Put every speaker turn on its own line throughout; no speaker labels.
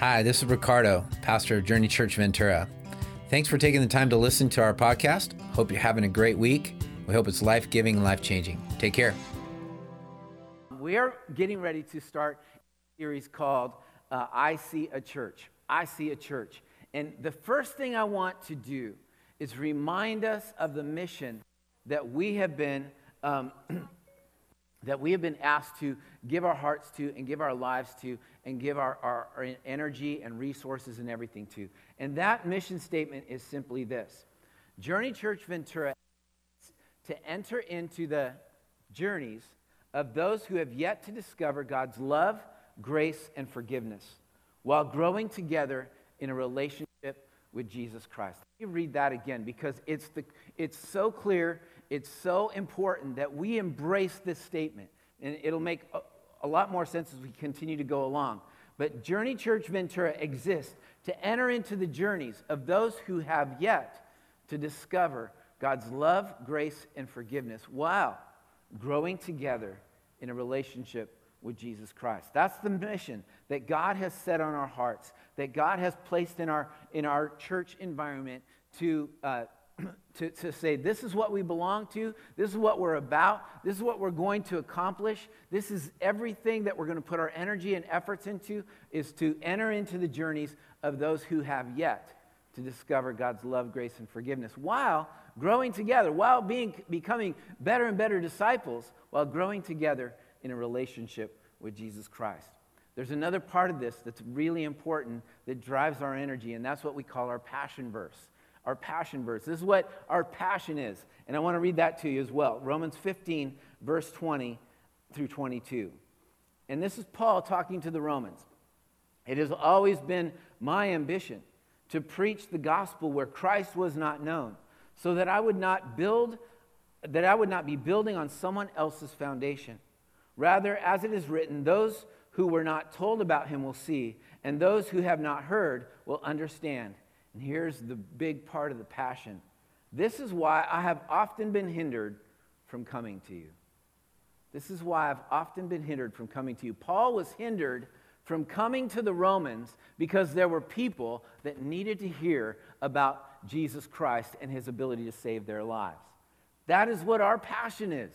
Hi, this is Ricardo, pastor of Journey Church Ventura. Thanks for taking the time to listen to our podcast. Hope you're having a great week. We hope it's life giving and life changing. Take care.
We are getting ready to start a series called uh, I See a Church. I See a Church. And the first thing I want to do is remind us of the mission that we have been. Um, that we have been asked to give our hearts to and give our lives to and give our, our, our, energy and resources and everything to. And that mission statement is simply this Journey Church Ventura to enter into the journeys of those who have yet to discover God's love, grace, and forgiveness while growing together in a relationship with Jesus Christ. Let me read that again because it's, the, it's so clear, it's so important that we embrace this statement. And it'll make a, a lot more sense as we continue to go along. But Journey Church Ventura exists to enter into the journeys of those who have yet to discover God's love, grace, and forgiveness while growing together in a relationship with Jesus Christ. That's the mission that God has set on our hearts, that God has placed in our, in our church environment to, uh, to, to say, this is what we belong to, this is what we're about, this is what we're going to accomplish, this is everything that we're going to put our energy and efforts into, is to enter into the journeys of those who have yet to discover God's love, grace, and forgiveness while growing together, while being, becoming better and better disciples, while growing together in a relationship with Jesus Christ. There's another part of this that's really important that drives our energy, and that's what we call our passion verse. Our passion verse. This is what our passion is. And I want to read that to you as well. Romans 15, verse 20 through 22. And this is Paul talking to the Romans. It has always been my ambition to preach the gospel where Christ was not known, so that I would not build that I would not be building on someone else's foundation. Rather, as it is written, those who were not told about him will see, and those who have not heard will understand. And here's the big part of the passion. This is why I have often been hindered from coming to you. This is why I've often been hindered from coming to you. Paul was hindered from coming to the Romans because there were people that needed to hear about Jesus Christ and his ability to save their lives. That is what our passion is.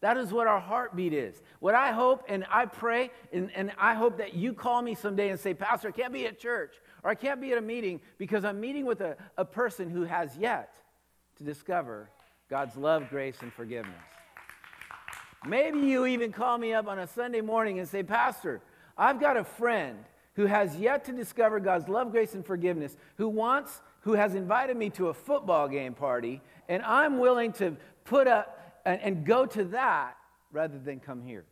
That is what our heartbeat is. What I hope and I pray, and, and I hope that you call me someday and say, Pastor, I can't be at church or I can't be at a meeting because I'm meeting with a, a person who has yet to discover God's love, grace, and forgiveness. Maybe you even call me up on a Sunday morning and say, Pastor, I've got a friend who has yet to discover God's love, grace, and forgiveness, who wants, who has invited me to a football game party, and I'm willing to put up and, and go to that rather than come here.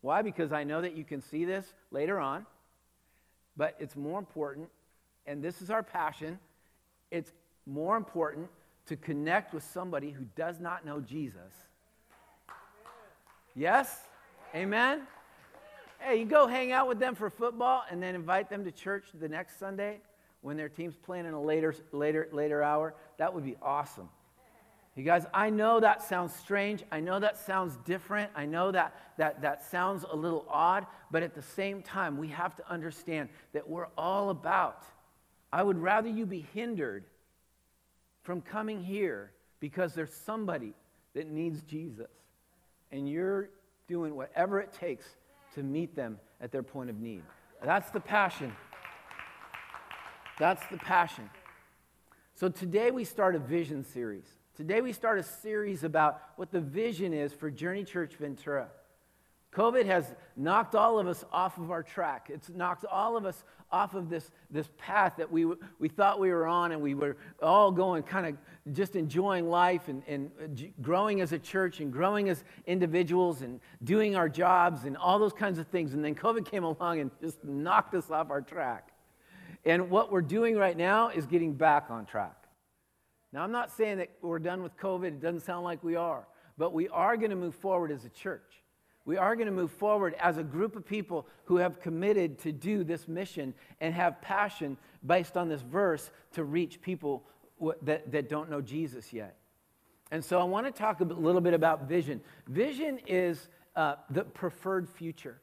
Why? Because I know that you can see this later on, but it's more important, and this is our passion, it's more important to connect with somebody who does not know Jesus. Yes? Amen? Hey, you go hang out with them for football and then invite them to church the next Sunday when their team's playing in a later, later, later hour. That would be awesome. You guys, I know that sounds strange. I know that sounds different. I know that, that that sounds a little odd. But at the same time, we have to understand that we're all about. I would rather you be hindered from coming here because there's somebody that needs Jesus. And you're doing whatever it takes to meet them at their point of need. That's the passion. That's the passion. So today we start a vision series. Today we start a series about what the vision is for Journey Church Ventura. COVID has knocked all of us off of our track. It's knocked all of us off of this, this path that we, we thought we were on, and we were all going kind of just enjoying life and, and growing as a church and growing as individuals and doing our jobs and all those kinds of things. And then COVID came along and just knocked us off our track. And what we're doing right now is getting back on track. Now, I'm not saying that we're done with COVID, it doesn't sound like we are, but we are going to move forward as a church. We are going to move forward as a group of people who have committed to do this mission and have passion based on this verse to reach people that, that don't know Jesus yet. And so I want to talk a little bit about vision. Vision is uh, the preferred future.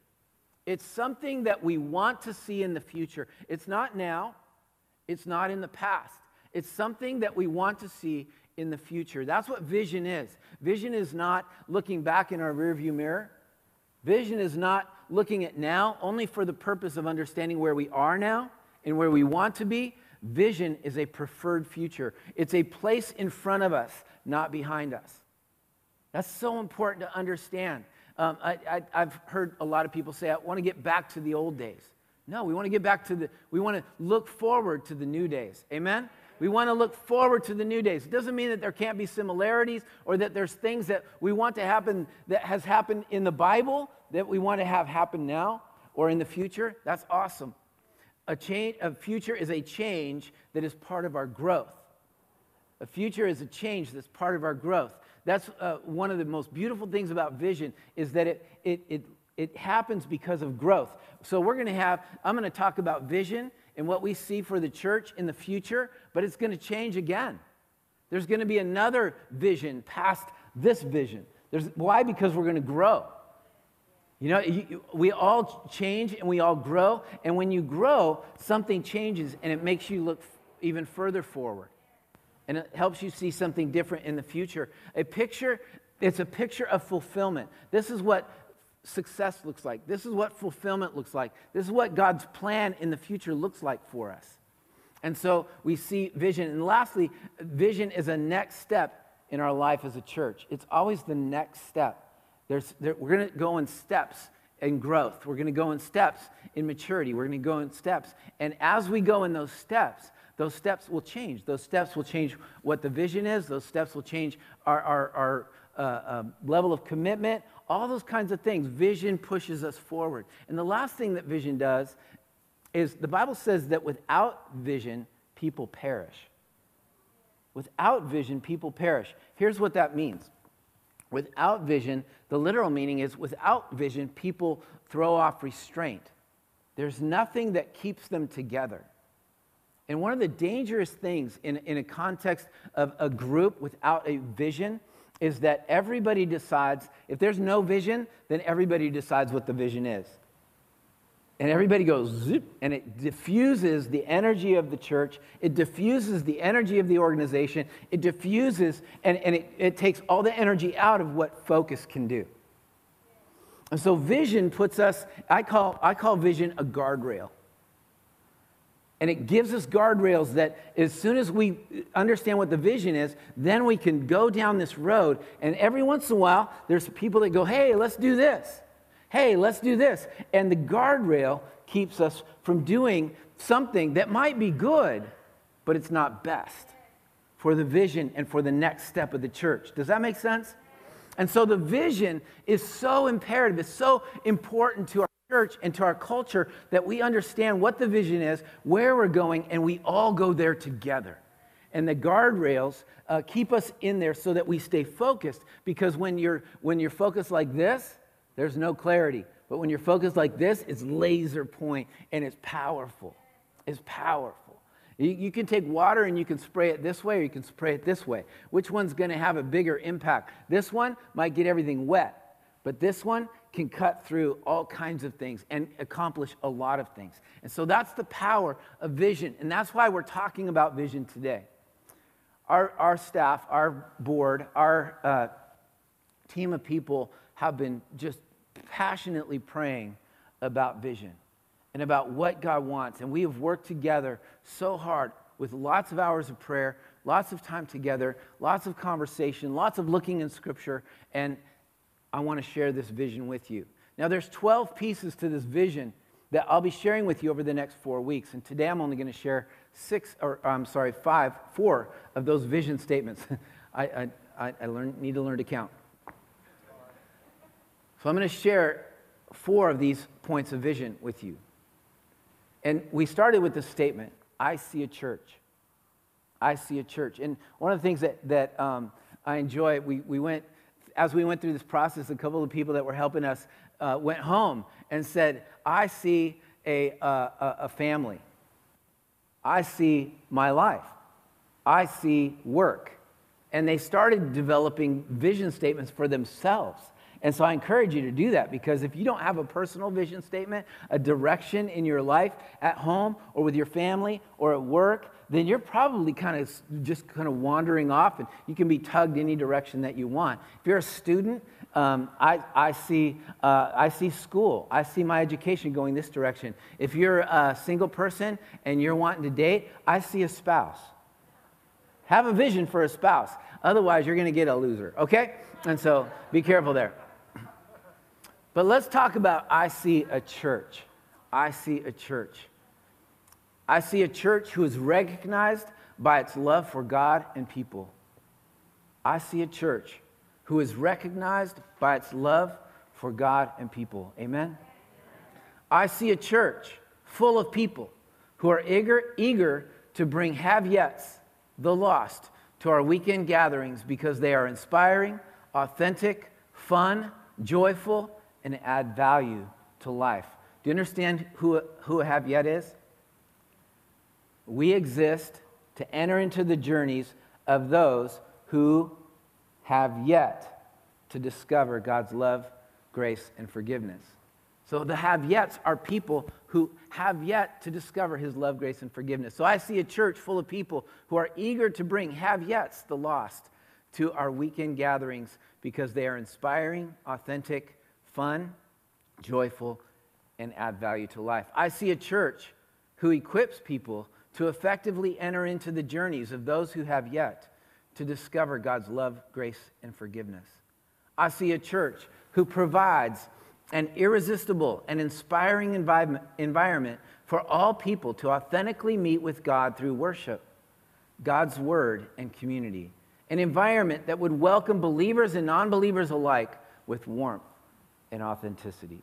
It's something that we want to see in the future. It's not now, it's not in the past. It's something that we want to see in the future. That's what vision is. Vision is not looking back in our rearview mirror. Vision is not looking at now only for the purpose of understanding where we are now and where we want to be. Vision is a preferred future. It's a place in front of us, not behind us. That's so important to understand. Um, I, have heard a lot of people say, I want to get back to the old days. No, we want to get back to the, we want to look forward to the new days. Amen? We want to look forward to the new days. It doesn't mean that there can't be similarities or that there's things that we want to happen that has happened in the Bible that we want to have happen now or in the future. That's awesome. A change, a future is a change that is part of our growth. A future is a change that's part of our growth. That's uh, one of the most beautiful things about vision is that it, it, it, it happens because of growth. So we're going to have, I'm going to talk about vision and what we see for the church in the future, but it's going to change again. There's going to be another vision past this vision. There's, why? Because we're going to grow. You know, you, we all change and we all grow. And when you grow, something changes and it makes you look even further forward and it helps you see something different in the future. A picture, it's a picture of fulfillment. This is what success looks like. This is what fulfillment looks like. This is what God's plan in the future looks like for us. And so we see vision. And lastly, vision is a next step in our life as a church. It's always the next step. There's, there, we're going to go in steps in growth. We're going to go in steps in maturity. We're going to go in steps. And as we go in those steps, those steps will change. Those steps will change what the vision is. Those steps will change our, our, our uh, uh, level of commitment, all those kinds of things. Vision pushes us forward. And the last thing that vision does is the Bible says that without vision, people perish. Without vision, people perish. Here's what that means. Without vision, the literal meaning is without vision, people throw off restraint. There's nothing that keeps them together. And one of the dangerous things in, in a context of a group without a vision is that everybody decides, if there's no vision, then everybody decides what the vision is. And everybody goes zip, and it diffuses the energy of the church. It diffuses the energy of the organization. It diffuses, and, and it, it takes all the energy out of what focus can do. And so vision puts us, I call, I call vision a guardrail. And it gives us guardrails that as soon as we understand what the vision is, then we can go down this road. And every once in a while, there's people that go, hey, let's do this. Hey, let's do this. And the guardrail keeps us from doing something that might be good, but it's not best for the vision and for the next step of the church. Does that make sense? And so the vision is so imperative, it's so important to our church and to our culture that we understand what the vision is, where we're going, and we all go there together. And the guardrails uh, keep us in there so that we stay focused. Because when you're, when you're focused like this, there's no clarity. But when you're focused like this, it's laser point and it's powerful. It's powerful. You, you can take water and you can spray it this way or you can spray it this way. Which one's going to have a bigger impact? This one might get everything wet, but this one can cut through all kinds of things and accomplish a lot of things. And so that's the power of vision. And that's why we're talking about vision today. Our, our staff, our board, our uh, team of people have been just passionately praying about vision and about what God wants. And we have worked together so hard with lots of hours of prayer, lots of time together, lots of conversation, lots of looking in Scripture, and I want to share this vision with you. Now, there's 12 pieces to this vision that I'll be sharing with you over the next four weeks. And today I'm only going to share six, or I'm sorry, five, four of those vision statements. I, I, I learn, need to learn to count. So I'm going to share four of these points of vision with you. And we started with the statement I see a church. I see a church. And one of the things that, that um, I enjoy, we, we went as we went through this process, a couple of people that were helping us uh, went home and said, I see a, uh, a family. I see my life. I see work. And they started developing vision statements for themselves. And so I encourage you to do that because if you don't have a personal vision statement, a direction in your life at home or with your family or at work, then you're probably kind of just kind of wandering off and you can be tugged any direction that you want. If you're a student, um, I, I, see, uh, I see school. I see my education going this direction. If you're a single person and you're wanting to date, I see a spouse. Have a vision for a spouse. Otherwise, you're going to get a loser, okay? And so be careful there. But let's talk about I see a church. I see a church. I see a church who is recognized by its love for God and people. I see a church who is recognized by its love for God and people. Amen? I see a church full of people who are eager, eager to bring have yets, the lost, to our weekend gatherings because they are inspiring, authentic, fun, joyful, and add value to life. Do you understand who, who a have yet is? We exist to enter into the journeys of those who have yet to discover God's love, grace, and forgiveness. So the have yets are people who have yet to discover his love, grace, and forgiveness. So I see a church full of people who are eager to bring have yets, the lost, to our weekend gatherings because they are inspiring, authentic, fun, joyful, and add value to life. I see a church who equips people to effectively enter into the journeys of those who have yet to discover God's love, grace, and forgiveness. I see a church who provides an irresistible and inspiring environment for all people to authentically meet with God through worship, God's word, and community. An environment that would welcome believers and non believers alike with warmth and authenticity.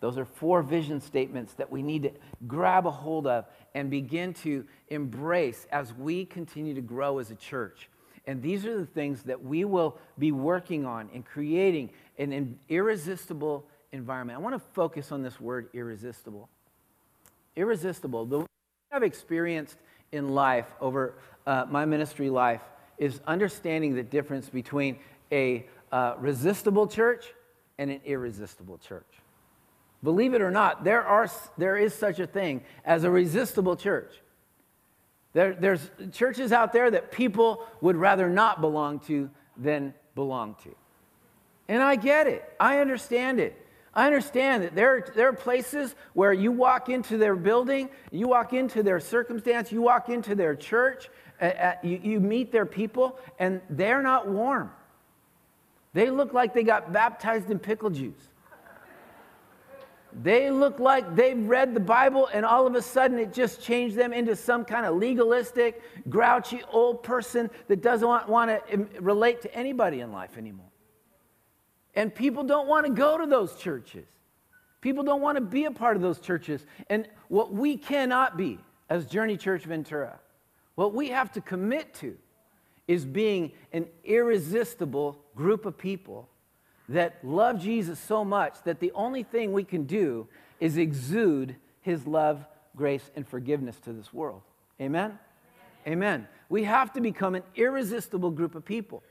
Those are four vision statements that we need to grab a hold of and begin to embrace as we continue to grow as a church. And these are the things that we will be working on in creating an irresistible environment. I want to focus on this word irresistible. Irresistible. The I've experienced in life over uh, my ministry life is understanding the difference between a uh, resistible church and an irresistible church. Believe it or not, there, are, there is such a thing as a resistible church. There, there's churches out there that people would rather not belong to than belong to. And I get it. I understand it. I understand that there, there are places where you walk into their building, you walk into their circumstance, you walk into their church, uh, you, you meet their people, and they're not warm. They look like they got baptized in pickle juice. They look like they've read the Bible and all of a sudden it just changed them into some kind of legalistic, grouchy old person that doesn't want, want to relate to anybody in life anymore. And people don't want to go to those churches. People don't want to be a part of those churches. And what we cannot be as Journey Church Ventura, what we have to commit to is being an irresistible group of people that love Jesus so much that the only thing we can do is exude his love, grace, and forgiveness to this world. Amen? Amen. We have to become an irresistible group of people.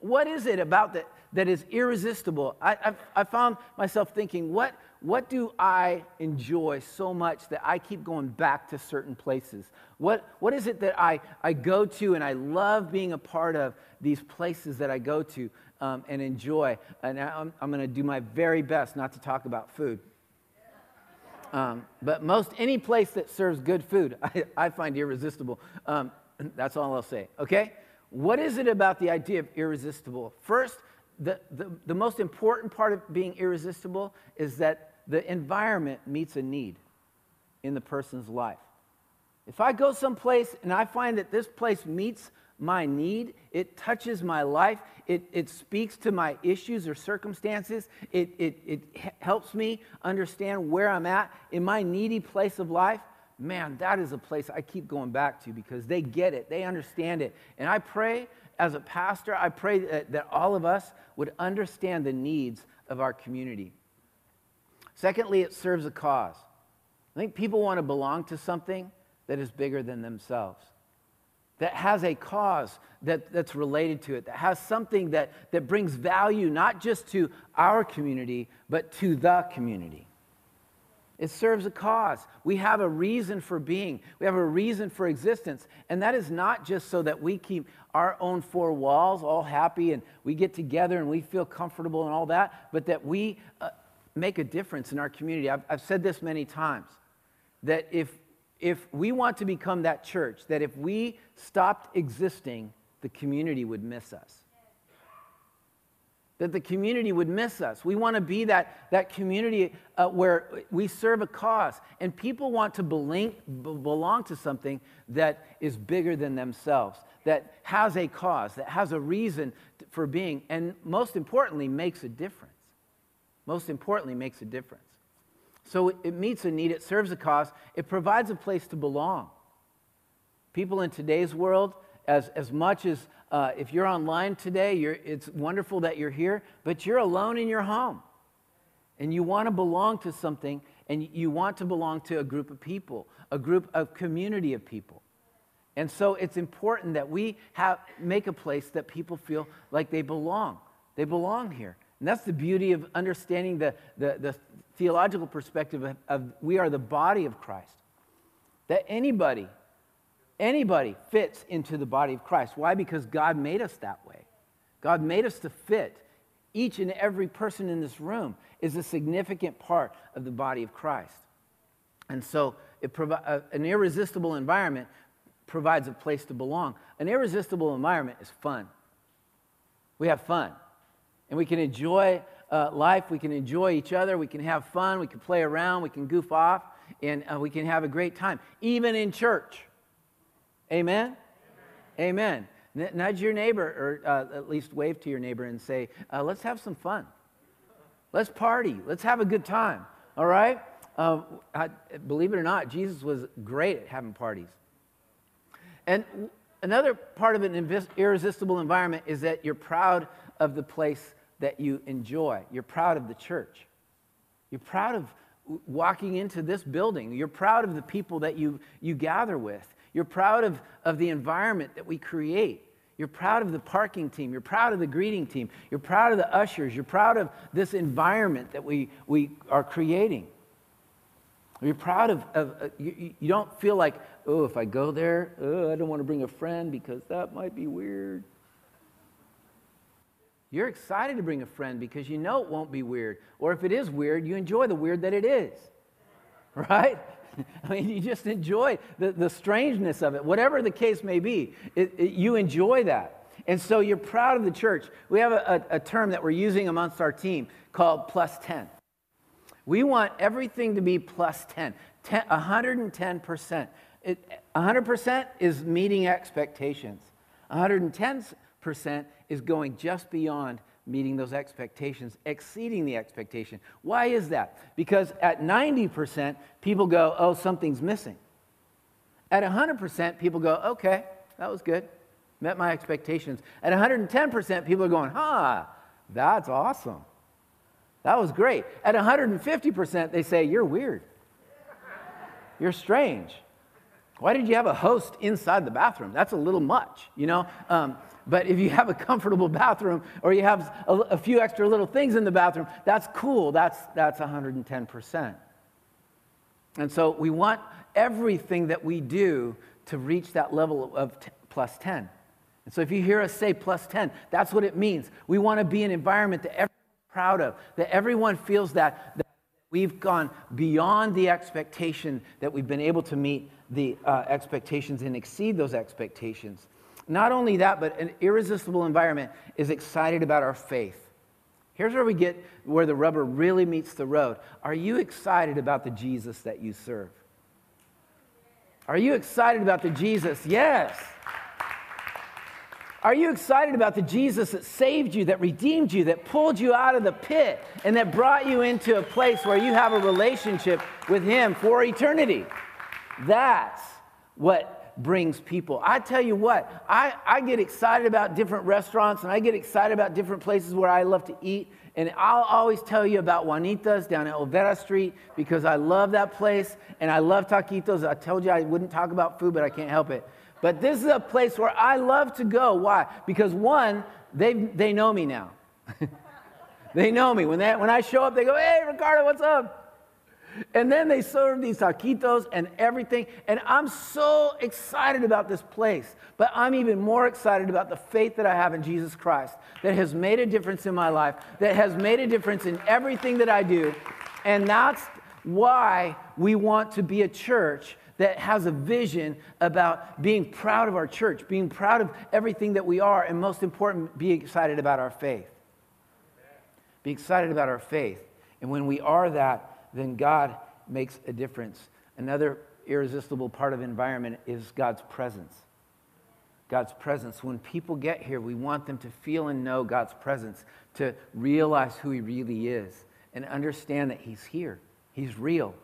What is it about that that is irresistible? I, I've, I found myself thinking, what, what do I enjoy so much that I keep going back to certain places? What, what is it that I, I go to and I love being a part of these places that I go to? Um, and enjoy. And I'm, I'm going to do my very best not to talk about food. Um, but most any place that serves good food, I, I find irresistible. Um, that's all I'll say, okay? What is it about the idea of irresistible? First, the, the, the most important part of being irresistible is that the environment meets a need in the person's life. If I go someplace and I find that this place meets my need, it touches my life, it, it speaks to my issues or circumstances, it, it, it helps me understand where I'm at in my needy place of life. Man, that is a place I keep going back to because they get it, they understand it. And I pray as a pastor, I pray that, that all of us would understand the needs of our community. Secondly, it serves a cause. I think people want to belong to something that is bigger than themselves. That has a cause that, that's related to it, that has something that, that brings value not just to our community, but to the community. It serves a cause. We have a reason for being, we have a reason for existence. And that is not just so that we keep our own four walls all happy and we get together and we feel comfortable and all that, but that we uh, make a difference in our community. I've, I've said this many times that if, if we want to become that church, that if we stopped existing, the community would miss us that the community would miss us. We want to be that, that community uh, where we serve a cause, and people want to belong, belong to something that is bigger than themselves, that has a cause, that has a reason for being, and most importantly, makes a difference. Most importantly, makes a difference. So it, meets a need, it serves a cause, it provides a place to belong. People in today's world, as, as much as uh, if you're online today, it's wonderful that you're here, but you're alone in your home. And you want to belong to something, and you want to belong to a group of people, a group of community of people. And so it's important that we have, make a place that people feel like they belong. They belong here. And that's the beauty of understanding the, the, the theological perspective of, of we are the body of Christ. That anybody Anybody fits into the body of Christ. Why? Because God made us that way. God made us to fit. Each and every person in this room is a significant part of the body of Christ. And so, provi- uh, an irresistible environment provides a place to belong. An irresistible environment is fun. We have fun. And we can enjoy uh, life, we can enjoy each other, we can have fun, we can play around, we can goof off, and uh, we can have a great time, even in church. Amen? Amen. Amen. Nudge your neighbor, or uh, at least wave to your neighbor and say, uh, let's have some fun. Let's party. Let's have a good time. All right? Uh, I, believe it or not, Jesus was great at having parties. And another part of an irresistible environment is that you're proud of the place that you enjoy. You're proud of the church. You're proud of walking into this building. You're proud of the people that you, you gather with. You're proud of, of the environment that we create. You're proud of the parking team. You're proud of the greeting team. You're proud of the ushers. You're proud of this environment that we, we are creating. You're proud of, of uh, you, you, don't feel like, oh, if I go there, oh, I don't want to bring a friend because that might be weird. You're excited to bring a friend because you know it won't be weird. Or if it is weird, you enjoy the weird that it is. Right? I mean, you just enjoy the, the strangeness of it, whatever the case may be. It, it, you enjoy that. And so you're proud of the church. We have a, a, a term that we're using amongst our team called plus 10. We want everything to be plus 10, 10 110%. It, 100% is meeting expectations. 110% is going just beyond meeting those expectations, exceeding the expectation. Why is that? Because at 90%, people go, oh, something's missing. At 100%, people go, okay, that was good, met my expectations. At 110%, people are going, huh, that's awesome. That was great. At 150%, they say, you're weird. You're strange. Why did you have a host inside the bathroom? That's a little much, you know? Um, but if you have a comfortable bathroom or you have a, a few extra little things in the bathroom, that's cool. That's, that's 110%. And so we want everything that we do to reach that level of t- plus 10. And so if you hear us say plus 10, that's what it means. We want to be an environment that everyone's proud of, that everyone feels that, that we've gone beyond the expectation, that we've been able to meet the uh, expectations and exceed those expectations. Not only that, but an irresistible environment is excited about our faith. Here's where we get where the rubber really meets the road. Are you excited about the Jesus that you serve? Are you excited about the Jesus? Yes. Are you excited about the Jesus that saved you, that redeemed you, that pulled you out of the pit, and that brought you into a place where you have a relationship with Him for eternity? That's what brings people. I tell you what, I, I get excited about different restaurants and I get excited about different places where I love to eat. And I'll always tell you about Juanitas down at Olvera Street because I love that place and I love taquitos. I told you I wouldn't talk about food, but I can't help it. But this is a place where I love to go. Why? Because one, they, they know me now. they know me. When, they, when I show up, they go, hey, Ricardo, what's up? And then they serve these taquitos and everything. And I'm so excited about this place. But I'm even more excited about the faith that I have in Jesus Christ that has made a difference in my life, that has made a difference in everything that I do. And that's why we want to be a church that has a vision about being proud of our church, being proud of everything that we are, and most important, be excited about our faith. Be excited about our faith. And when we are that, then God makes a difference. Another irresistible part of environment is God's presence. God's presence. When people get here, we want them to feel and know God's presence, to realize who He really is, and understand that He's here. He's real.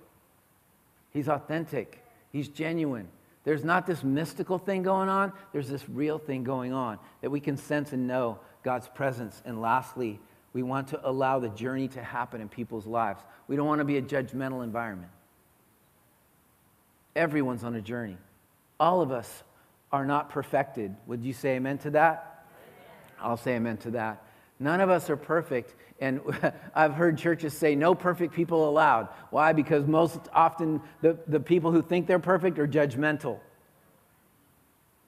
He's authentic. He's genuine. There's not this mystical thing going on, there's this real thing going on that we can sense and know God's presence. And lastly, we want to allow the journey to happen in people's lives. We don't want to be a judgmental environment. Everyone's on a journey. All of us are not perfected. Would you say amen to that? I'll say amen to that. None of us are perfect. And I've heard churches say, no perfect people allowed. Why? Because most often the, the people who think they're perfect are judgmental.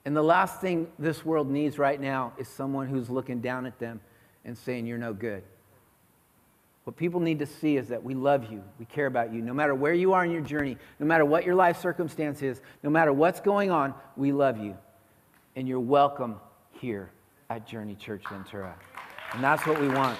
And the last thing this world needs right now is someone who's looking down at them and saying, You're no good. What people need to see is that we love you, we care about you. No matter where you are in your journey, no matter what your life circumstance is, no matter what's going on, we love you. And you're welcome here at Journey Church Ventura. And that's what we want.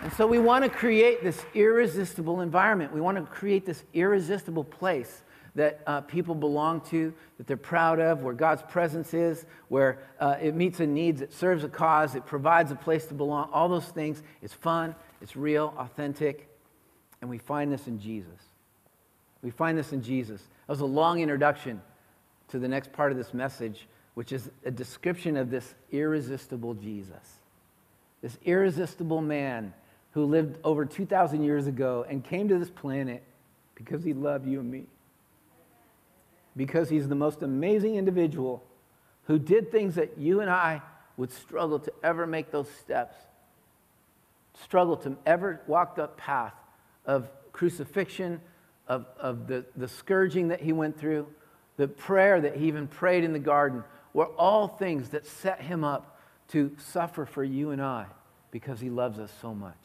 And so we want to create this irresistible environment. We want to create this irresistible place that uh, people belong to, that they're proud of, where God's presence is, where uh, it meets a needs, it serves a cause, it provides a place to belong. All those things. It's fun, it's real, authentic, and we find this in Jesus. We find this in Jesus. That was a long introduction to the next part of this message, which is a description of this irresistible Jesus. This irresistible man who lived over 2,000 years ago and came to this planet because he loved you and me because he's the most amazing individual who did things that you and I would struggle to ever make those steps, struggle to ever walk the path of crucifixion, of, of the, the scourging that he went through, the prayer that he even prayed in the garden, were all things that set him up to suffer for you and I because he loves us so much.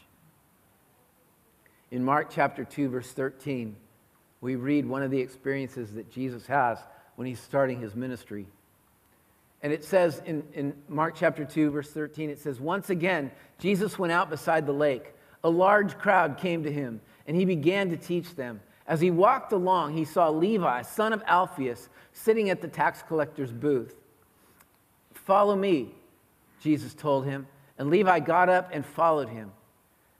In Mark chapter 2, verse 13, we read one of the experiences that Jesus has when he's starting his ministry. And it says in, in Mark chapter 2, verse 13, it says, Once again, Jesus went out beside the lake. A large crowd came to him, and he began to teach them. As he walked along, he saw Levi, son of Alphaeus, sitting at the tax collector's booth. Follow me, Jesus told him. And Levi got up and followed him.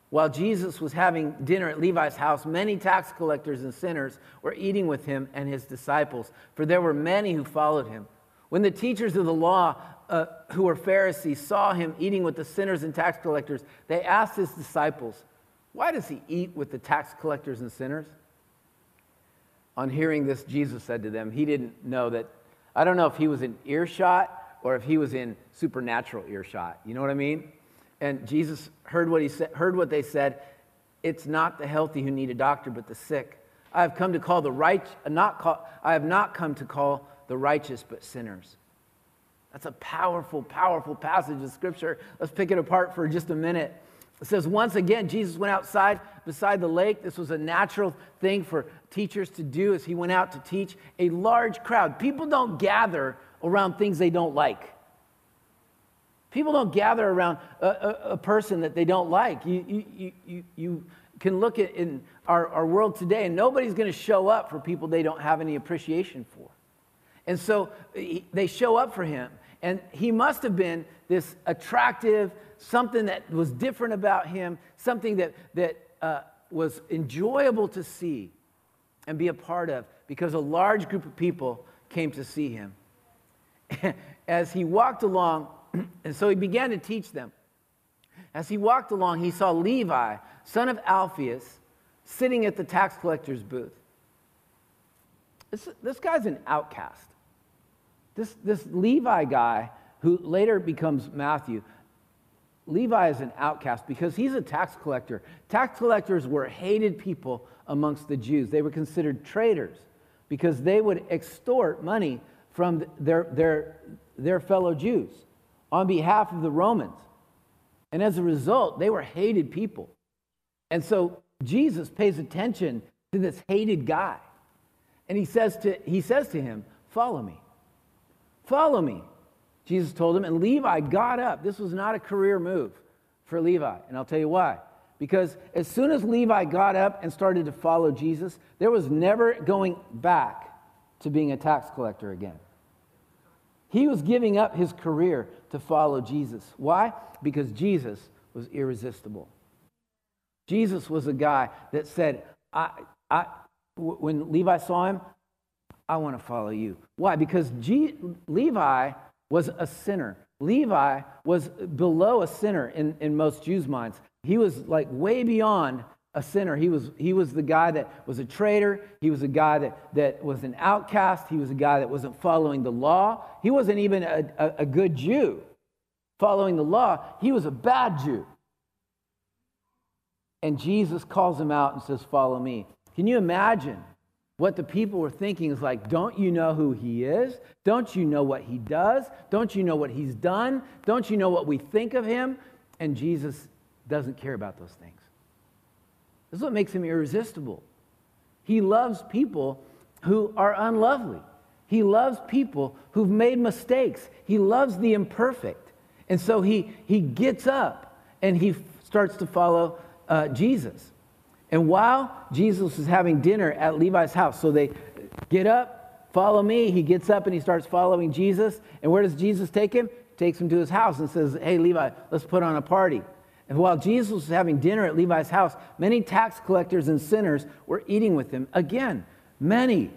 While Jesus was having dinner at Levi's house, many tax collectors and sinners were eating with him and his disciples, for there were many who followed him. When the teachers of the law, uh, who were Pharisees, saw him eating with the sinners and tax collectors, they asked his disciples, Why does he eat with the tax collectors and sinners? On hearing this, Jesus said to them, He didn't know that. I don't know if he was in earshot or if he was in supernatural earshot. You know what I mean? And Jesus heard what, he said, heard what they said. It's not the healthy who need a doctor, but the sick. I have come to call the right, not call, I have not come to call the righteous, but sinners. That's a powerful, powerful passage of scripture. Let's pick it apart for just a minute. It says, once again, Jesus went outside beside the lake. This was a natural thing for teachers to do as he went out to teach a large crowd. People don't gather around things they don't like. People don't gather around a, a, a person that they don't like. You, you, you, you can look at in our, our world today, and nobody's going to show up for people they don't have any appreciation for. And so they show up for him. And he must have been this attractive, something that was different about him, something that, that uh, was enjoyable to see and be a part of because a large group of people came to see him. As he walked along, and so he began to teach them. As he walked along, he saw Levi, son of Alphaeus, sitting at the tax collector's booth. This, this guy's an outcast. This, this Levi guy, who later becomes Matthew, Levi is an outcast because he's a tax collector. Tax collectors were hated people amongst the Jews. They were considered traitors because they would extort money from their, their, their fellow Jews on behalf of the Romans. And as a result, they were hated people. And so Jesus pays attention to this hated guy. And he says to, he says to him, Follow me. Follow me. Jesus told him, and Levi got up. This was not a career move for Levi, and I'll tell you why. Because as soon as Levi got up and started to follow Jesus, there was never going back to being a tax collector again. He was giving up his career to follow Jesus. Why? Because Jesus was irresistible. Jesus was a guy that said, I, I, when Levi saw him, I want to follow you. Why? Because G- Levi was a sinner. Levi was below a sinner in, in most Jews' minds. He was like way beyond a sinner. He was, he was the guy that was a traitor. He was a guy that, that was an outcast. He was a guy that wasn't following the law. He wasn't even a, a, a good Jew following the law. He was a bad Jew. And Jesus calls him out and says, Follow me. Can you imagine what the people were thinking is like, don't you know who he is? Don't you know what he does? Don't you know what he's done? Don't you know what we think of him? And Jesus doesn't care about those things. This is what makes him irresistible. He loves people who are unlovely. He loves people who've made mistakes. He loves the imperfect. And so he, he gets up and he starts to follow uh, Jesus. And while Jesus is having dinner at Levi's house, so they get up, follow me. He gets up and he starts following Jesus. And where does Jesus take him? Takes him to his house and says, Hey, Levi, let's put on a party. And while Jesus was having dinner at Levi's house, many tax collectors and sinners were eating with him. Again, many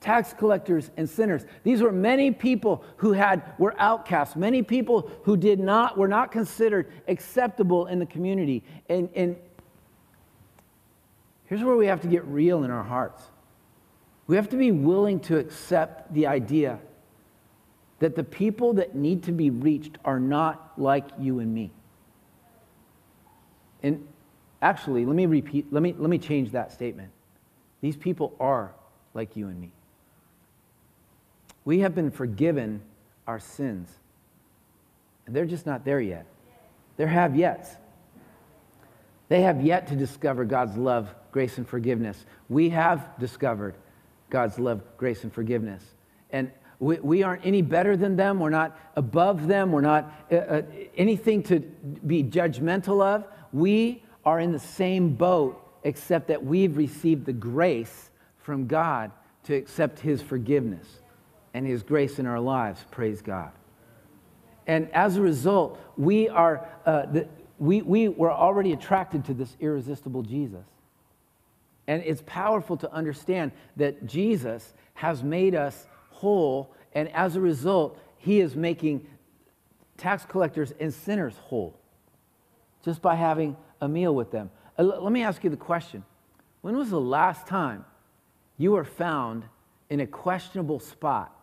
tax collectors and sinners. These were many people who had were outcasts, many people who did not were not considered acceptable in the community. And, and Here's where we have to get real in our hearts. We have to be willing to accept the idea that the people that need to be reached are not like you and me. And actually, let me repeat, let me, let me change that statement. These people are like you and me. We have been forgiven our sins. And they're just not there yet. They're have yets. They have yet to discover God's love grace and forgiveness. We have discovered God's love, grace, and forgiveness. And we, we aren't any better than them. We're not above them. We're not uh, uh, anything to be judgmental of. We are in the same boat, except that we've received the grace from God to accept His forgiveness and His grace in our lives. Praise God. And as a result, we are uh, the, we, we were already attracted to this irresistible Jesus. And it's powerful to understand that Jesus has made us whole, and as a result, he is making tax collectors and sinners whole just by having a meal with them. Uh, let me ask you the question When was the last time you were found in a questionable spot?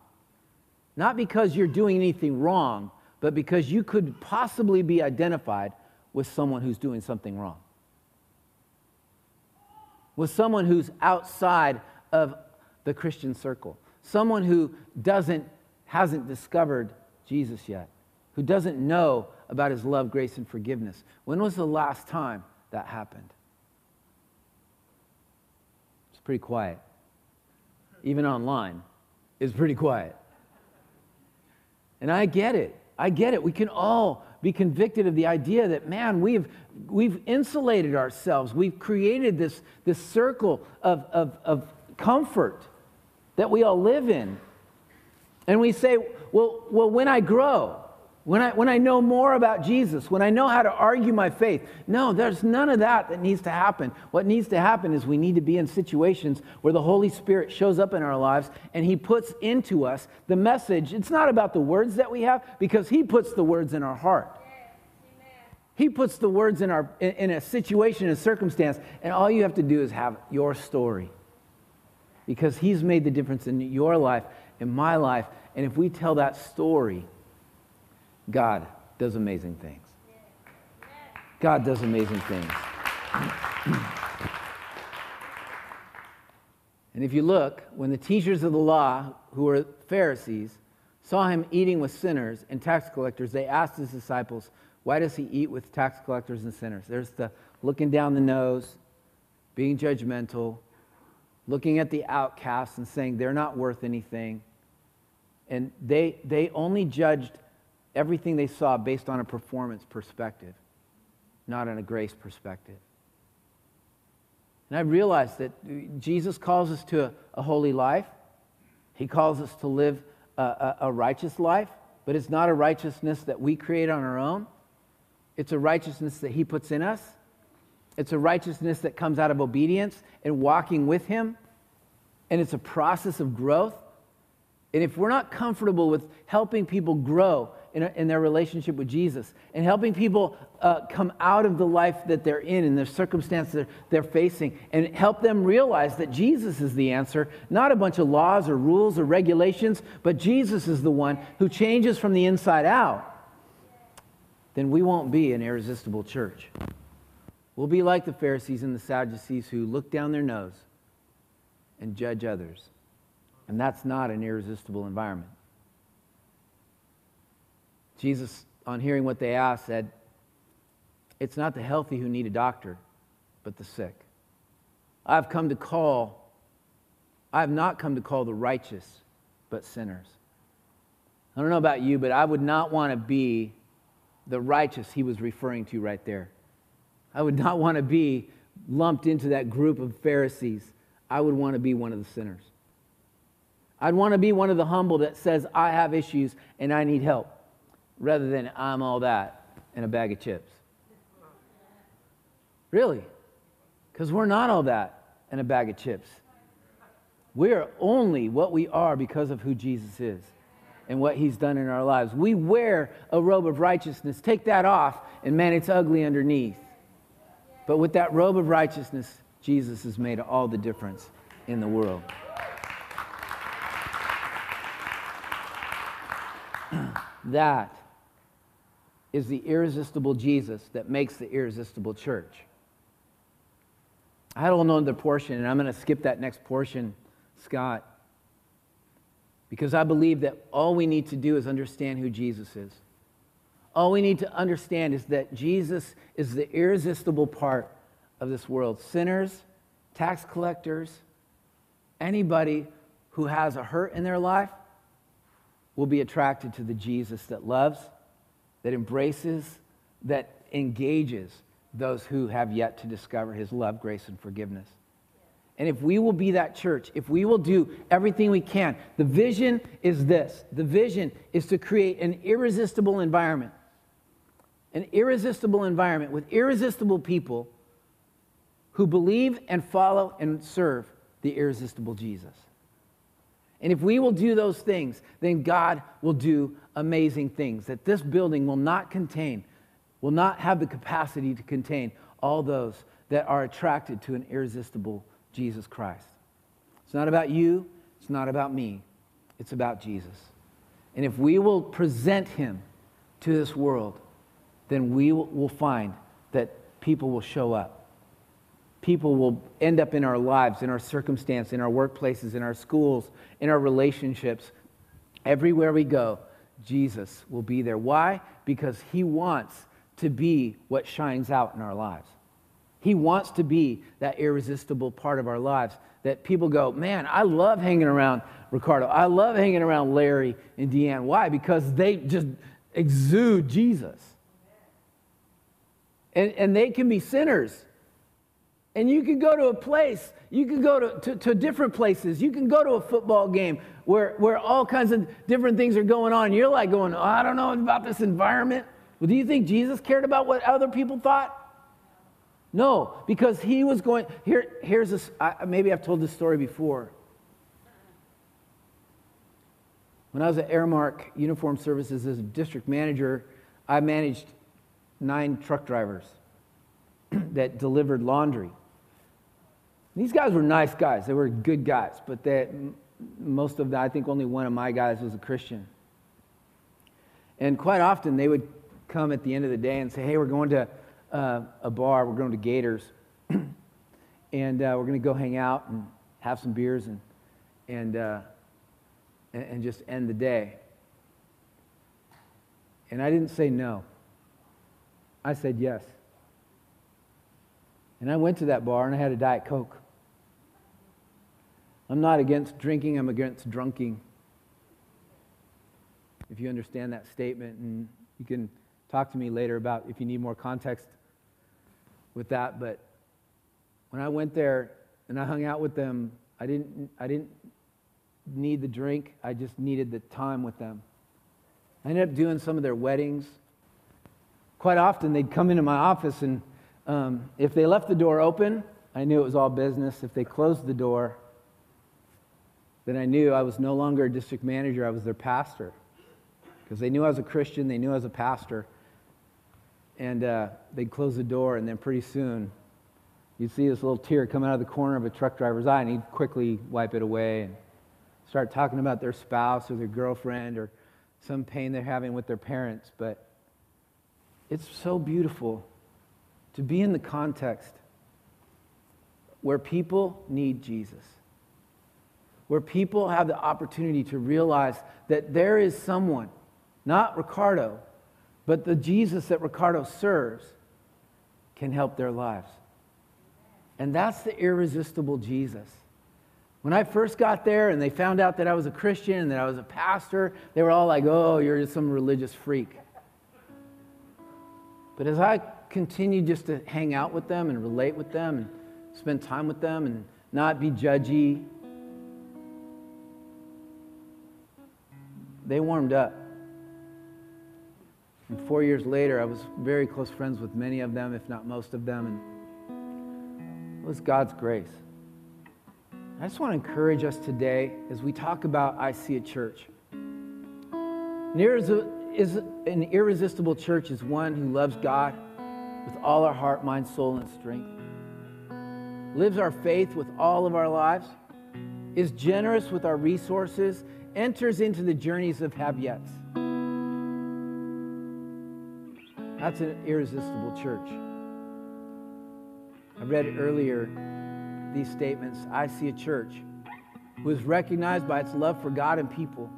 Not because you're doing anything wrong, but because you could possibly be identified with someone who's doing something wrong with someone who's outside of the Christian circle, someone who doesn't, hasn't discovered Jesus yet, who doesn't know about his love, grace, and forgiveness. When was the last time that happened? It's pretty quiet. Even online, it's pretty quiet. And I get it. I get it. We can all be convicted of the idea that, man, we've, we've insulated ourselves. We've created this, this circle of, of, of comfort that we all live in. And we say, well, well when I grow, when I, when I know more about Jesus, when I know how to argue my faith. No, there's none of that that needs to happen. What needs to happen is we need to be in situations where the Holy Spirit shows up in our lives and He puts into us the message. It's not about the words that we have, because He puts the words in our heart. He puts the words in, our, in a situation, a circumstance, and all you have to do is have your story. because he's made the difference in your life, in my life. And if we tell that story, God does amazing things. God does amazing things. And if you look, when the teachers of the law, who were Pharisees, saw him eating with sinners and tax collectors, they asked his disciples, Why does he eat with tax collectors and sinners? There's the looking down the nose, being judgmental, looking at the outcasts and saying they're not worth anything. And they, they only judged everything they saw based on a performance perspective, not on a grace perspective. And I realized that Jesus calls us to a, a holy life. He calls us to live a, a, a righteous life, but it's not a righteousness that we create on our own. It's a righteousness that He puts in us. It's a righteousness that comes out of obedience and walking with Him. And it's a process of growth. And if we're not comfortable with helping people grow in, in their relationship with Jesus and helping people uh, come out of the life that they're in and the circumstances they're, they're facing and help them realize that Jesus is the answer, not a bunch of laws or rules or regulations, but Jesus is the one who changes from the inside out, then we won't be an irresistible church. We'll be like the Pharisees and the Sadducees who look down their nose and judge others. And that's not an irresistible environment. Jesus, on hearing what they asked, said, It's not the healthy who need a doctor, but the sick. I've come to call, I have not come to call the righteous, but sinners. I don't know about you, but I would not want to be the righteous he was referring to right there. I would not want to be lumped into that group of Pharisees. I would want to be one of the sinners. I'd want to be one of the humble that says, I have issues and I need help rather than I'm all that and a bag of chips. Really? Because we're not all that and a bag of chips. We are only what we are because of who Jesus is and what he's done in our lives. We wear a robe of righteousness. Take that off, and man, it's ugly underneath. But with that robe of righteousness, Jesus has made all the difference in the world. that is the irresistible Jesus that makes the irresistible church. I don't know the portion, and I'm going to skip that next portion, Scott, because I believe that all we need to do is understand who Jesus is. All we need to understand is that Jesus is the irresistible part of this world. Sinners, tax collectors, anybody who has a hurt in their life will be attracted to the Jesus that loves that embraces, that engages those who have yet to discover his love, grace, and forgiveness. And if we will be that church, if we will do everything we can, the vision is this the vision is to create an irresistible environment. An irresistible environment with irresistible people who believe and follow and serve the irresistible Jesus. And if we will do those things, then God will do amazing things that this building will not contain, will not have the capacity to contain all those that are attracted to an irresistible Jesus Christ. It's not about you, it's not about me, it's about Jesus. And if we will present him to this world, then we will find that people will show up people will end up in our lives, in our circumstance, in our workplaces, in our schools, in our relationships. Everywhere we go, Jesus will be there. Why? Because he wants to be what shines out in our lives. He wants to be that irresistible part of our lives that people go, man, I love hanging around Ricardo. I love hanging around Larry and Deanne. Why? Because they just exude Jesus. And, and they can be sinners and you can go to a place, you can go to, to, to, different places. You can go to a football game where, where all kinds of different things are going on. You're like going, oh, I don't know about this environment. Well, do you think Jesus cared about what other people thought? No, because he was going, here, here's this, maybe I've told this story before. When I was at Aramark Uniform Services as a district manager, I managed nine truck drivers that delivered laundry These guys were nice guys. They were good guys, but they, most of them, I think only one of my guys was a Christian. And quite often they would come at the end of the day and say, hey, we're going to uh, a bar, we're going to Gators, and uh, we're going to go hang out and have some beers and, and, uh, and, and just end the day. And I didn't say no. I said yes. And I went to that bar and I had a Diet Coke. I'm not against drinking, I'm against drunking. If you understand that statement, and you can talk to me later about if you need more context with that. But when I went there and I hung out with them, I didn't, I didn't need the drink, I just needed the time with them. I ended up doing some of their weddings. Quite often, they'd come into my office, and um, if they left the door open, I knew it was all business. If they closed the door, then I knew I was no longer a district manager, I was their pastor. Because they knew I was a Christian, they knew I was a pastor. And uh, they'd close the door, and then pretty soon, you'd see this little tear come out of the corner of a truck driver's eye, and he'd quickly wipe it away and start talking about their spouse or their girlfriend or some pain they're having with their parents. But it's so beautiful to be in the context where people need Jesus where people have the opportunity to realize that there is someone, not Ricardo, but the Jesus that Ricardo serves can help their lives. And that's the irresistible Jesus. When I first got there and they found out that I was a Christian and that I was a pastor, they were all like, oh, you're just some religious freak. But as I continued just to hang out with them and relate with them and spend time with them and not be judgy they warmed up. And four years later, I was very close friends with many of them, if not most of them, and it was God's grace. I just want to encourage us today as we talk about I See a Church. Is an irresistible church is one who loves God with all our heart, mind, soul, and strength, lives our faith with all of our lives, is generous with our resources, enters into the journeys of have. That's an irresistible church. I read earlier these statements. I see a church who is recognized by its love for God and people.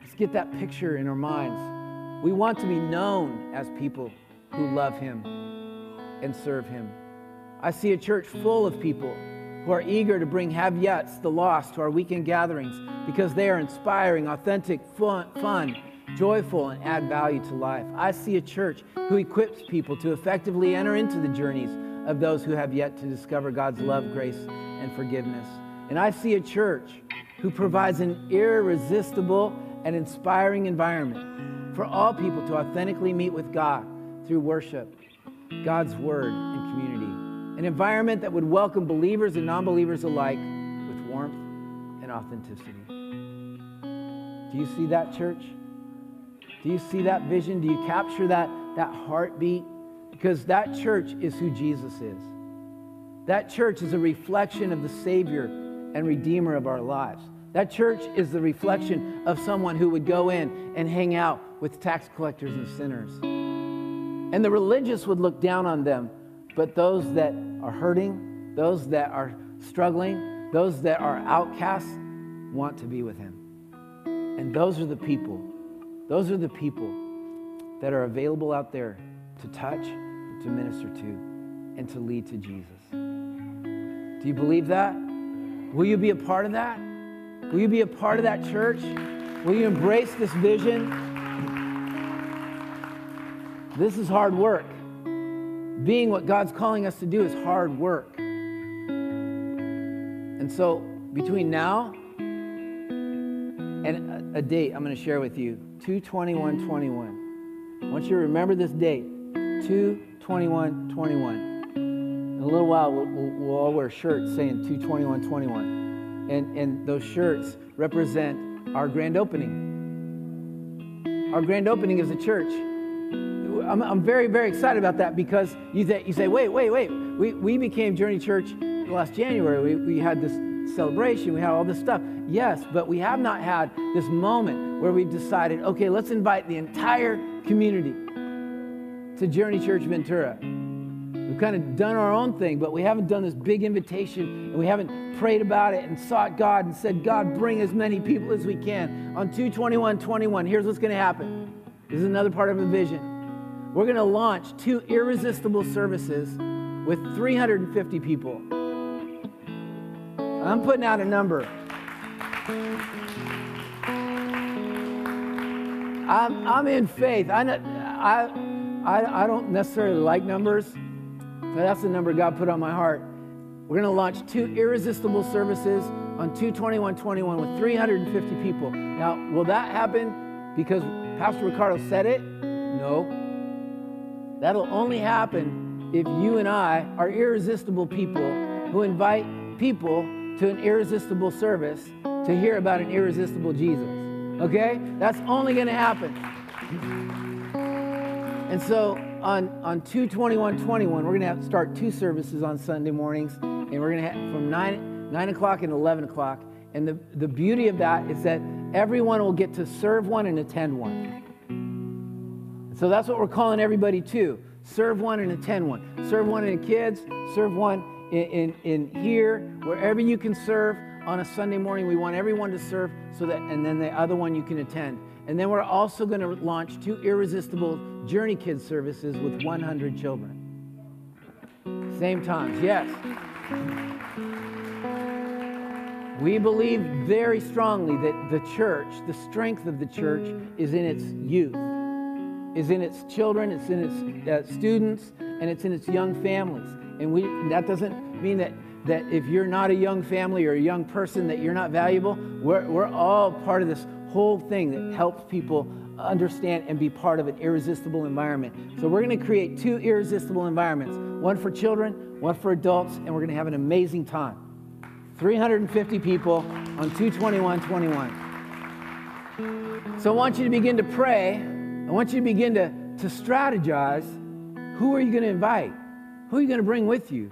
Let's get that picture in our minds. We want to be known as people who love Him and serve Him. I see a church full of people who are eager to bring have yets, the lost, to our weekend gatherings because they are inspiring, authentic, fun, fun, joyful, and add value to life. I see a church who equips people to effectively enter into the journeys of those who have yet to discover God's love, grace, and forgiveness. And I see a church who provides an irresistible and inspiring environment for all people to authentically meet with God through worship, God's word, and community. An environment that would welcome believers and non believers alike with warmth and authenticity. Do you see that, church? Do you see that vision? Do you capture that, that heartbeat? Because that church is who Jesus is. That church is a reflection of the Savior and Redeemer of our lives. That church is the reflection of someone who would go in and hang out with tax collectors and sinners. And the religious would look down on them, but those that are hurting, those that are struggling, those that are outcasts want to be with Him. And those are the people, those are the people that are available out there to touch, to minister to, and to lead to Jesus. Do you believe that? Will you be a part of that? Will you be a part of that church? Will you embrace this vision? This is hard work. Being what God's calling us to do is hard work. And so, between now and a, date I'm going to share with you 221 21. I want you to remember this date 221 21. In a little while, we'll, we'll, we'll all wear shirts saying 221 21. And, and those shirts represent our grand opening. Our grand opening is a church. I'm, I'm very, very excited about that because you, th- you say, wait, wait, wait. We, we became Journey Church last January, we, we had this celebration, we had all this stuff. Yes, but we have not had this moment where we've decided, okay, let's invite the entire community to Journey Church Ventura. We've kind of done our own thing, but we haven't done this big invitation and we haven't prayed about it and sought God and said, God, bring as many people as we can. On 221 21, here's what's going to happen. This is another part of a vision. We're going to launch two irresistible services with 350 people. I'm putting out a number. I'm, I'm in faith. I, I, I, I don't necessarily like numbers, but that's the number God put on my heart. We're going to launch two irresistible services on 22121 with 350 people. Now, will that happen because Pastor Ricardo said it? No. That'll only happen if you and I are irresistible people who invite people to an irresistible service to hear about an irresistible Jesus. Okay? That's only going to happen. And so on, on 22121, we're going to have to start two services on Sunday mornings, and we're going to have from 9, 9 o'clock and 11 o'clock. And the, the beauty of that is that everyone will get to serve one and attend one. So that's what we're calling everybody to serve one and attend one. Serve one in the kids, serve one in, in, in here, wherever you can serve on a Sunday morning. We want everyone to serve so that, and then the other one you can attend. And then we're also going to launch two irresistible Journey Kids services with 100 children. Same times, yes. We believe very strongly that the church, the strength of the church, is in its youth, is in its children, it's in its uh, students, and it's in its young families. And we, that doesn't mean that, that if you're not a young family or a young person that you're not valuable. We're, we're all part of this whole thing that helps people understand and be part of an irresistible environment. So we're going to create two irresistible environments, one for children, one for adults, and we're going to have an amazing time. 350 people on 22121. So I want you to begin to pray. I want you to begin to, to strategize. Who are you going to invite? Who are you going to bring with you?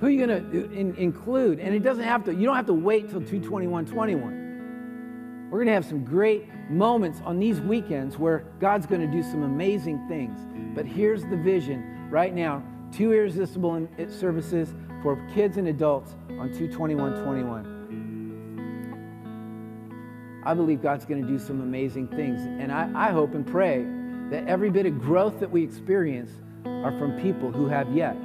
Who are you going to uh, in, include? And it doesn't have to, you don't have to wait till 22121. We're going to have some great moments on these weekends where God's going to do some amazing things. But here's the vision right now two irresistible services for kids and adults on 22121. I believe God's going to do some amazing things. And I, I hope and pray that every bit of growth that we experience are from people who have yet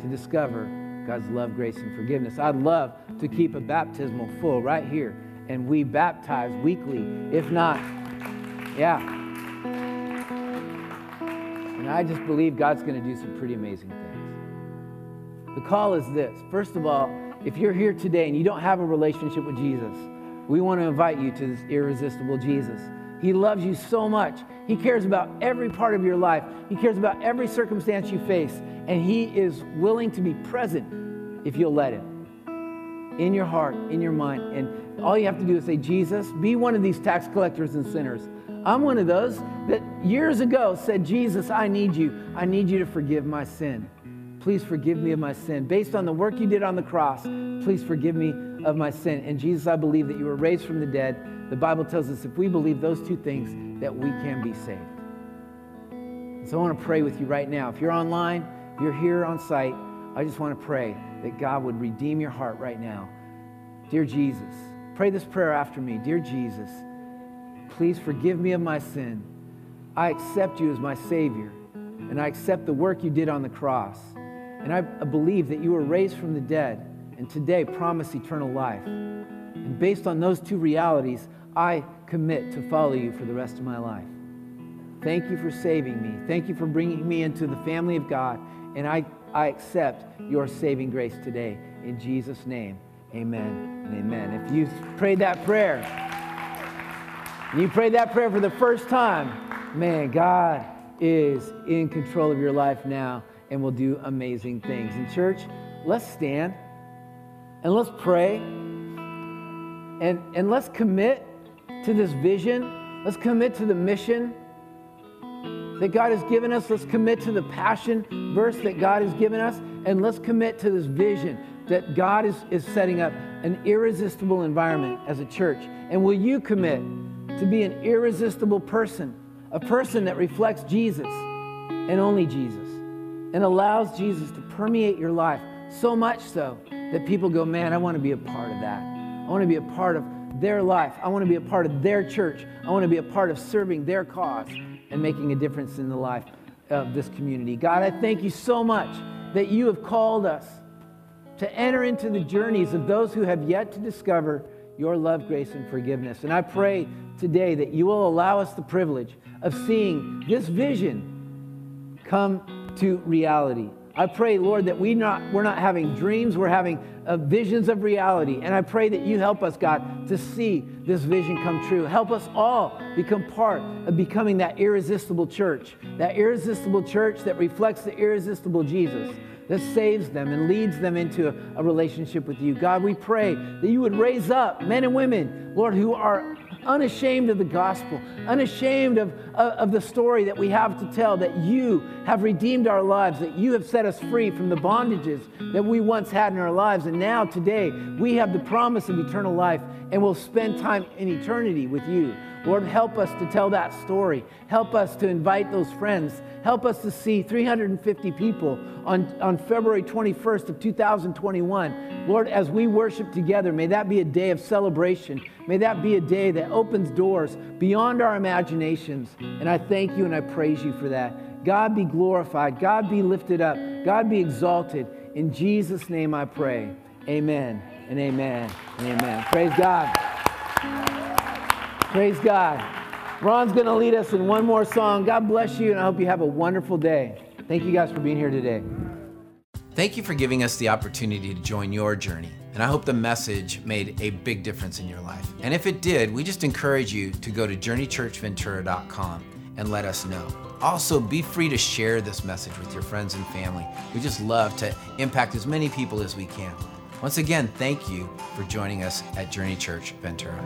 to discover God's love, grace, and forgiveness. I'd love to keep a baptismal full right here and we baptize weekly. If not, yeah. And I just believe God's going to do some pretty amazing things. The call is this first of all, if you're here today and you don't have a relationship with Jesus, we want to invite you to this irresistible Jesus. He loves you so much. He cares about every part of your life. He cares about every circumstance you face. And He is willing to be present if you'll let Him in your heart, in your mind. And all you have to do is say, Jesus, be one of these tax collectors and sinners. I'm one of those that years ago said, Jesus, I need you. I need you to forgive my sin. Please forgive me of my sin. Based on the work you did on the cross, please forgive me of my sin. And Jesus, I believe that you were raised from the dead. The Bible tells us if we believe those two things, that we can be saved. So I want to pray with you right now. If you're online, you're here on site, I just want to pray that God would redeem your heart right now. Dear Jesus, pray this prayer after me. Dear Jesus, please forgive me of my sin. I accept you as my Savior, and I accept the work you did on the cross. And I believe that you were raised from the dead, and today promise eternal life. And based on those two realities, I commit to follow you for the rest of my life. Thank you for saving me. Thank you for bringing me into the family of God. And I I accept your saving grace today. In Jesus' name, amen and amen. If you prayed that prayer, you prayed that prayer for the first time, man, God is in control of your life now and will do amazing things. In church, let's stand and let's pray and, and let's commit to this vision. Let's commit to the mission that God has given us. Let's commit to the passion verse that God has given us. And let's commit to this vision that God is, is setting up an irresistible environment as a church? And will you commit to be an irresistible person, a person that reflects Jesus and only Jesus, and allows Jesus to permeate your life so much so that people go, Man, I want to be a part of that. I want to be a part of their life. I want to be a part of their church. I want to be a part of serving their cause and making a difference in the life of this community. God, I thank you so much that you have called us to enter into the journeys of those who have yet to discover your love, grace, and forgiveness. And I pray today that you will allow us the privilege of seeing this vision come to reality. I pray, Lord, that we not, we're not having dreams, we're having uh, visions of reality. And I pray that you help us, God, to see this vision come true. Help us all become part of becoming that irresistible church, that irresistible church that reflects the irresistible Jesus that saves them and leads them into a, a, relationship with you. God, we pray that you would raise up men and women, Lord, who are unashamed of the gospel, unashamed of, of, the story that we have to tell, that you have redeemed our lives, that you have set us free from the bondages that we once had in our lives. And now, today, we have the promise of eternal life and will spend time in eternity with you. Lord, help us to tell that story. Help us to invite those friends. Help us to see 350 people on, on February 21st of 2021. Lord, as we worship together, may that be a day of celebration. May that be a day that opens doors beyond our imaginations. And I thank you and I praise you for that. God be glorified. God be lifted up. God be exalted. In Jesus' name I pray. Amen and amen and amen. Praise God. Praise God. Ron's going to lead us in one more song. God bless you, and I hope you have a wonderful day. Thank you guys for being here today.
Thank you for giving us the opportunity to join your journey. And I hope the message made a big difference in your life. And if it did, we just encourage you to go to journeychurchventura.com and let us know. Also, be free to share this message with your friends and family. We just love to impact as many people as we can. Once again, thank you for joining us at Journey Church Ventura.